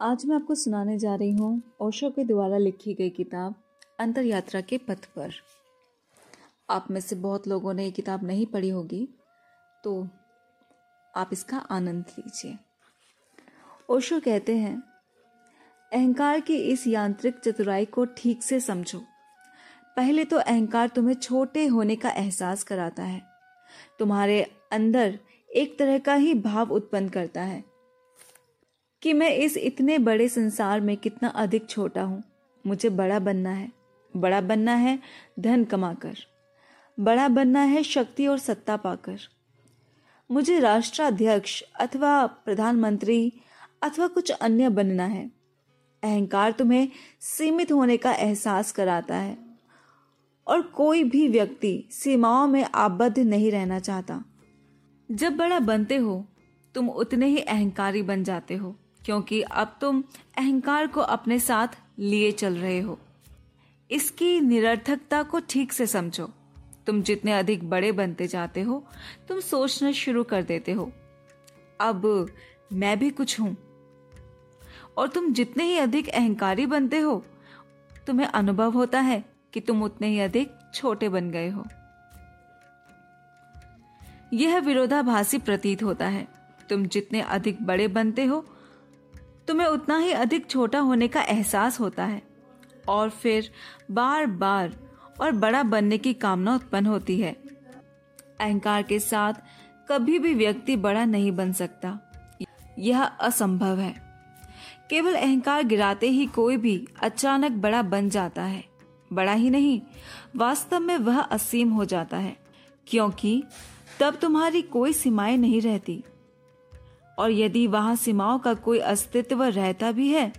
आज मैं आपको सुनाने जा रही हूँ ओशो के द्वारा लिखी गई किताब अंतर यात्रा के पथ पर। आप में से बहुत लोगों ने ये किताब नहीं पढ़ी होगी तो आप इसका आनंद लीजिए। ओशो कहते हैं, अहंकार की इस यांत्रिक चतुराई को ठीक से समझो। पहले तो अहंकार तुम्हें छोटे होने का एहसास कराता है। तुम्हारे अंदर एक तरह का ही भाव उत्पन्न करता है। कि मैं इस इतने बड़े संसार में कितना अधिक छोटा हूँ। मुझे बड़ा बनना है। बड़ा बनना है धन कमाकर। बड़ा बनना है शक्ति और सत्ता पाकर। मुझे राष्ट्राध्यक्ष अथवा प्रधानमंत्री अथवा कुछ अन्य बनना है। अहंकार तुम्हें सीमित होने का एहसास कराता है। और कोई भी व्यक्ति सीमाओं में आबद्ध नहीं रहना चाहता। जब बड़ा बनते हो, तुम उतने ही अहंकारी बन जाते हो। क्योंकि अब तुम अहंकार को अपने साथ लिए चल रहे हो। इसकी निरर्थकता को ठीक से समझो। तुम जितने अधिक बड़े बनते जाते हो, तुम सोचना शुरू कर देते हो। अब मैं भी कुछ हूँ। और तुम जितने ही अधिक अहंकारी बनते हो, तुम्हें अनुभव होता है कि तुम उतने ही अधिक छोटे बन गए हो। यह विरोधाभासी प्रतीत होता है। तुम जितने अधिक बड़े बनते हो तुम्हें उतना ही अधिक छोटा होने का एहसास होता है। और फिर बार बार और बड़ा बनने की कामना उत्पन्न होती है। अहंकार के साथ कभी भी व्यक्ति बड़ा नहीं बन सकता। यह असंभव है। केवल अहंकार गिराते ही कोई भी अचानक बड़ा बन जाता है। बड़ा ही नहीं, वास्तव में वह असीम हो जाता है। क्योंकि तब तुम्हारी कोई सीमाएँ नहीं रहती। और यदि वहाँ सीमाओं का कोई अस्तित्व रहता भी है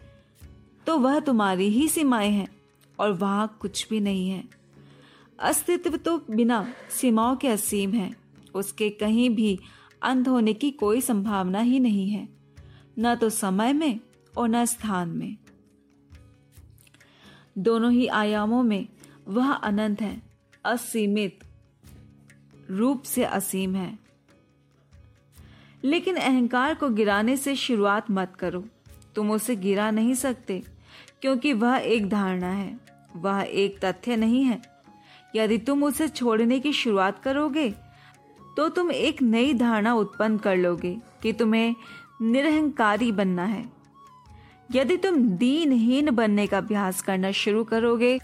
तो वह तुम्हारी ही सीमाएँ हैं और वहाँ कुछ भी नहीं है। अस्तित्व तो बिना सीमाओं के असीम है। उसके कहीं भी अंत होने की कोई संभावना ही नहीं है। न तो समय में और न स्थान में। दोनों ही आयामों में वह अनंत है, असीमित रूप से असीम है। लेकिन अहंकार को गिराने से शुरुआत मत करो। तुम उसे गिरा नहीं सकते, क्योंकि वह एक धारणा है, वह एक तथ्य नहीं है। यदि तुम उसे छोड़ने की शुरुआत करोगे तो तुम एक नई धारणा उत्पन्न कर लोगे कि तुम्हें निरहंकारी बनना है। यदि तुम दीनहीन बनने का अभ्यास करना शुरू करोगे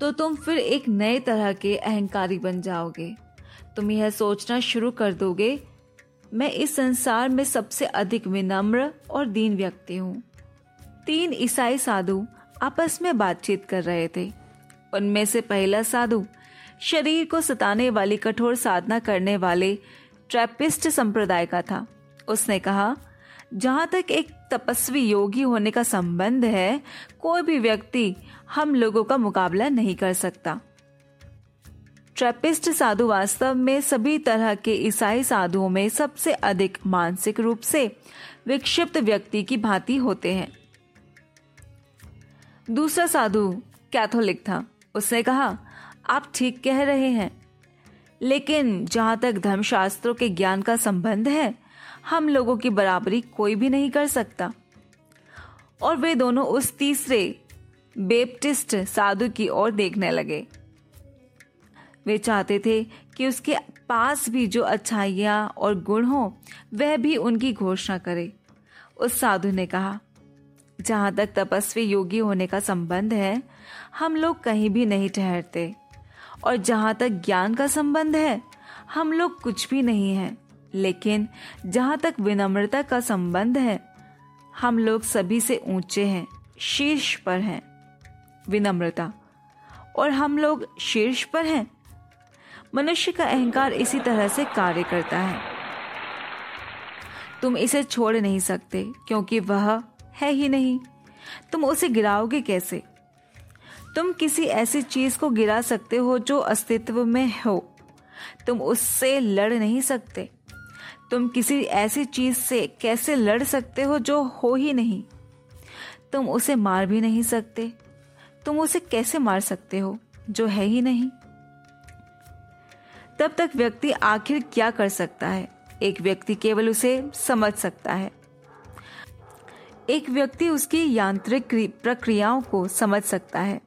तो तुम फिर एक नए तरह के अहंकारी बन जाओगे। तुम यह सोचना शुरू कर दोगे मैं इस संसार में सबसे अधिक विनम्र और दीन व्यक्ति हूँ। तीन ईसाई साधु आपस में बातचीत कर रहे थे। उनमें से पहला साधु शरीर को सताने वाली कठोर साधना करने वाले ट्रैपिस्ट संप्रदाय का था। उसने कहा, जहाँ तक एक तपस्वी योगी होने का संबंध है, कोई भी व्यक्ति हम लोगों का मुकाबला नहीं कर सकता। ट्रेपिस्ट साधु वास्तव में सभी तरह के ईसाई साधुओं में सबसे अधिक मानसिक रूप से विक्षिप्त व्यक्ति की भांति होते हैं। दूसरा साधु कैथोलिक था। उसने कहा, आप ठीक कह रहे हैं, लेकिन जहाँ तक धर्मशास्त्रों के ज्ञान का संबंध है, हम लोगों की बराबरी कोई भी नहीं कर सकता। और वे दोनों उस तीसरे बेप्टिस्ट साधु की ओर देखने लगे। वे चाहते थे कि उसके पास भी जो अच्छाइयाँ और गुण हो, वह भी उनकी घोषणा करे। उस साधु ने कहा, जहाँ तक तपस्वी योगी होने का संबंध है, हम लोग कहीं भी नहीं ठहरते। और जहाँ तक ज्ञान का संबंध है, हम लोग कुछ भी नहीं है। लेकिन जहाँ तक विनम्रता का संबंध है, हम लोग सभी से ऊँचे हैं, शीर्ष पर हैं। विनम्रता। और हम लोग शीर्ष पर हैं मनुष्य का अहंकार इसी तरह से कार्य करता है। तुम इसे छोड़ नहीं सकते, क्योंकि वह है ही नहीं। तुम उसे गिराओगे कैसे? तुम किसी ऐसी चीज़ को गिरा सकते हो जो अस्तित्व में हो। तुम उससे लड़ नहीं सकते। तुम किसी ऐसी चीज़ से कैसे लड़ सकते हो जो हो ही नहीं? तुम उसे मार भी नहीं सकते। तुम उसे कैसे मार सकते हो जो है ही नहीं? तब तक व्यक्ति आखिर क्या कर सकता है? एक व्यक्ति केवल उसे समझ सकता है। एक व्यक्ति उसकी यांत्रिक प्रक्रियाओं को समझ सकता है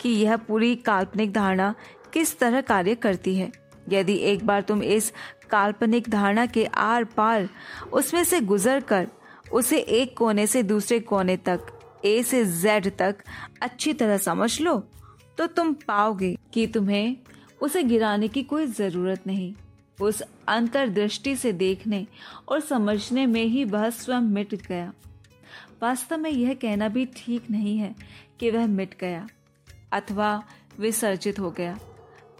कि यह पूरी काल्पनिक धारणा किस तरह कार्य करती है। यदि एक बार तुम इस काल्पनिक धारणा के आर पार उसमें से गुजर कर उसे एक कोने से दूसरे कोने तक, ए से जेड तक अच्छी तरह समझ लो तो तुम पाओगे कि तुम्हें उसे गिराने की कोई ज़रूरत नहीं। उस अंतर्दृष्टि से देखने और समझने में ही वह स्वयं मिट गया। वास्तव में यह कहना भी ठीक नहीं है कि वह मिट गया अथवा विसर्जित हो गया।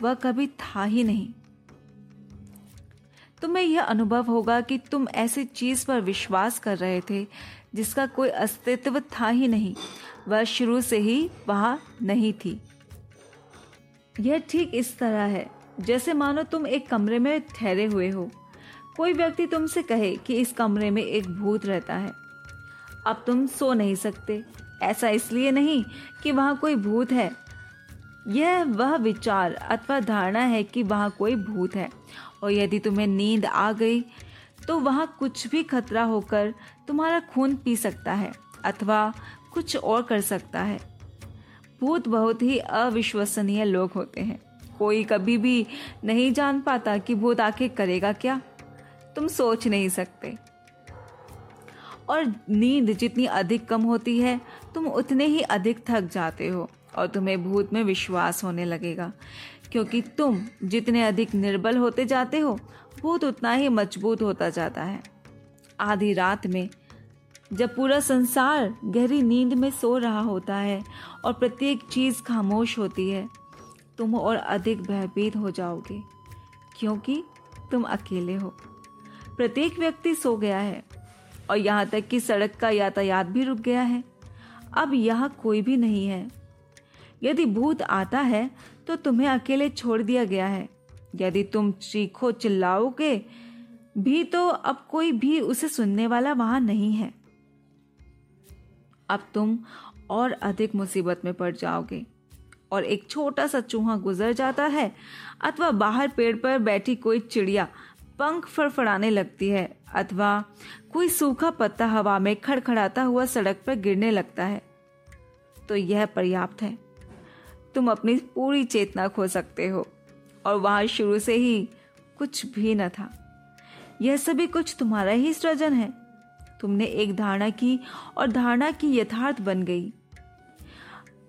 वह कभी था ही नहीं। तुम्हें यह अनुभव होगा कि तुम ऐसी चीज़ पर विश्वास कर रहे थे जिसका कोई अस्तित्व था ही नहीं। वह शुरू से ही वहाँ नहीं थी। यह ठीक इस तरह है। जैसे मानो तुम एक कमरे में ठहरे हुए हो। कोई व्यक्ति तुमसे कहे कि इस कमरे में एक भूत रहता है। अब तुम सो नहीं सकते। ऐसा इसलिए नहीं कि वहाँ कोई भूत है। यह वह विचार अथवा धारणा है कि वहाँ कोई भूत है। और यदि तुम्हें नींद आ गई तो वहाँ कुछ भी खतरा होकर तुम्हारा खून पी सकता है अथवा कुछ और कर सकता है। भूत बहुत ही अविश्वसनीय लोग होते हैं। कोई कभी भी नहीं जान पाता कि भूत आके करेगा क्या। तुम सोच नहीं सकते। और नींद जितनी अधिक कम होती है, तुम उतने ही अधिक थक जाते हो और तुम्हें भूत में विश्वास होने लगेगा। क्योंकि तुम जितने अधिक निर्बल होते जाते हो, भूत उतना ही मज़बूत होता जाता है। आधी रात में जब पूरा संसार गहरी नींद में सो रहा होता है और प्रत्येक चीज़ खामोश होती है, तुम और अधिक भयभीत हो जाओगे, क्योंकि तुम अकेले हो। प्रत्येक व्यक्ति सो गया है और यहाँ तक कि सड़क का यातायात भी रुक गया है। अब यहाँ कोई भी नहीं है। यदि भूत आता है तो तुम्हें अकेले छोड़ दिया गया है। यदि तुम चीखो चिल्लाओगे, भी तो अब कोई भी उसे सुनने वाला वहाँ नहीं है। अब तुम और अधिक मुसीबत में पड़ जाओगे। और एक छोटा सा चूहा गुजर जाता है, अथवा बाहर पेड़ पर बैठी कोई चिड़िया पंख फड़फड़ाने लगती है, अथवा कोई सूखा पत्ता हवा में खड़खड़ाता हुआ सड़क पर गिरने लगता है। तो यह पर्याप्त है। तुम अपनी पूरी चेतना खो सकते हो, और वहाँ शुरू से ही कुछ भी न था। यह सभी कुछ तुम्हारा ही सृजन है। तुमने एक धारणा की और धारणा की यथार्थ बन गई।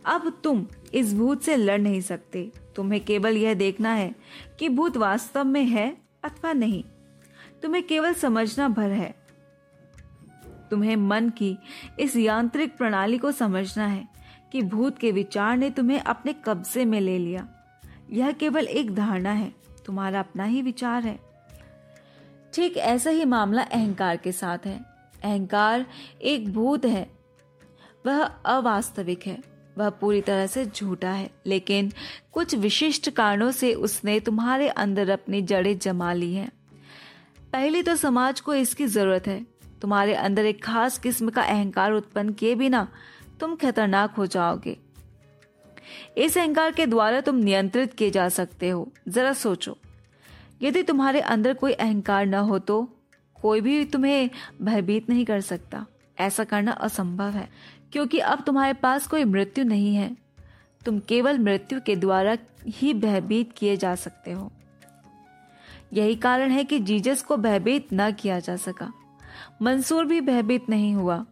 अब तुम इस भूत से लड़ नहीं सकते। तुम्हें केवल यह देखना है कि भूत वास्तव में है अथवा नहीं। तुम्हें केवल समझना भर है। तुम्हें मन की इस यांत्रिक प्रणाली को समझना है कि भूत के विचार ने तुम्हें अपने कब्जे में ले लिया। यह केवल एक धारणा है। तुम्हारा अपना ही विचार है। ठीक ऐसा ही मामला अहंकार के साथ है। अहंकार एक भूत है। वह अवास्तविक है। वह पूरी तरह से झूठा है। लेकिन कुछ विशिष्ट कारणों से उसने तुम्हारे अंदर अपनी जड़ें जमा ली हैं। पहले तो समाज को इसकी ज़रूरत है। तुम्हारे अंदर एक खास किस्म का अहंकार उत्पन्न किए बिना तुम खतरनाक हो जाओगे। इस अहंकार के द्वारा तुम नियंत्रित किए जा सकते हो। जरा सोचो, यदि तुम्हारे अंदर कोई अहंकार न हो तो कोई भी तुम्हें भयभीत नहीं कर सकता। ऐसा करना असंभव है, क्योंकि अब तुम्हारे पास कोई मृत्यु नहीं है। तुम केवल मृत्यु के द्वारा ही भयभीत किए जा सकते हो। यही कारण है कि जीजस को भयभीत न किया जा सका। मंसूर भी भयभीत नहीं हुआ।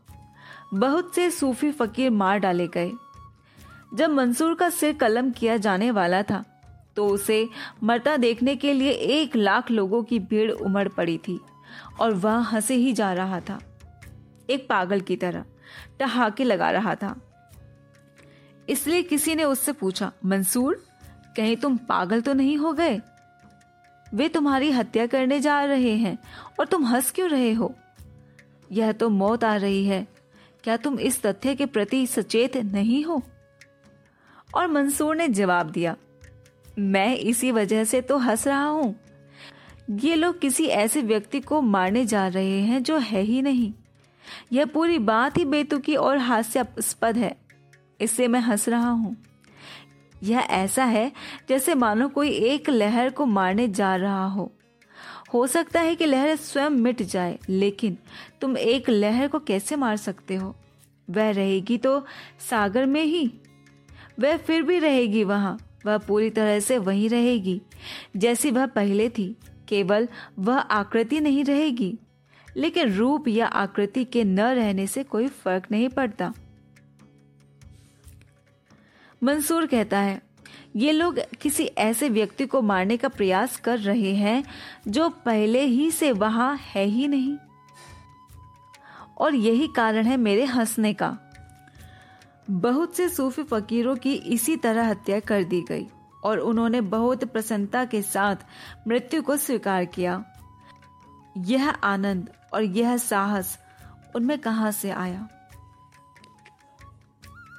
बहुत से सूफी फकीर मार डाले गए। जब मंसूर का सिर कलम किया जाने वाला था तो उसे मरता देखने के लिए एक लाख लोगों की भीड़ उमड़ पड़ी थी। और वह हंसे ही जा रहा था। एक पागल की तरह टहाके लगा रहा था। इसलिए किसी ने उससे पूछा, मंसूर, कहीं तुम पागल तो नहीं हो गए? वे तुम्हारी हत्या करने जा रहे हैं और तुम हंस क्यों रहे हो? यह तो मौत आ रही है। क्या तुम इस तथ्य के प्रति सचेत नहीं हो? और मंसूर ने जवाब दिया, मैं इसी वजह से तो हंस रहा हूँ। ये लोग किसी ऐसे व्यक्ति को मारने जा रहे हैं जो है ही नहीं। यह पूरी बात ही बेतुकी और हास्यास्पद है। इससे मैं हंस रहा हूँ। यह ऐसा है जैसे मानो कोई एक लहर को मारने जा रहा हो। हो सकता है कि लहर स्वयं मिट जाए, लेकिन तुम एक लहर को कैसे मार सकते हो? वह रहेगी तो सागर में ही। वह फिर भी रहेगी वहाँ। वह पूरी तरह से वहीं रहेगी, जैसी वह पहले थी। केवल वह आकृति नहीं रहेगी, लेकिन रूप या आकृति के न रहने से कोई फ़र्क नहीं पड़ता। मंसूर कहता है, ये लोग किसी ऐसे व्यक्ति को मारने का प्रयास कर रहे हैं जो पहले ही से वहाँ है ही नहीं। और यही कारण है मेरे हंसने का। बहुत से सूफी फकीरों की इसी तरह हत्या कर दी गई। और उन्होंने बहुत प्रसन्नता के साथ मृत्यु को स्वीकार किया। यह आनंद और यह साहस उनमें कहाँ से आया?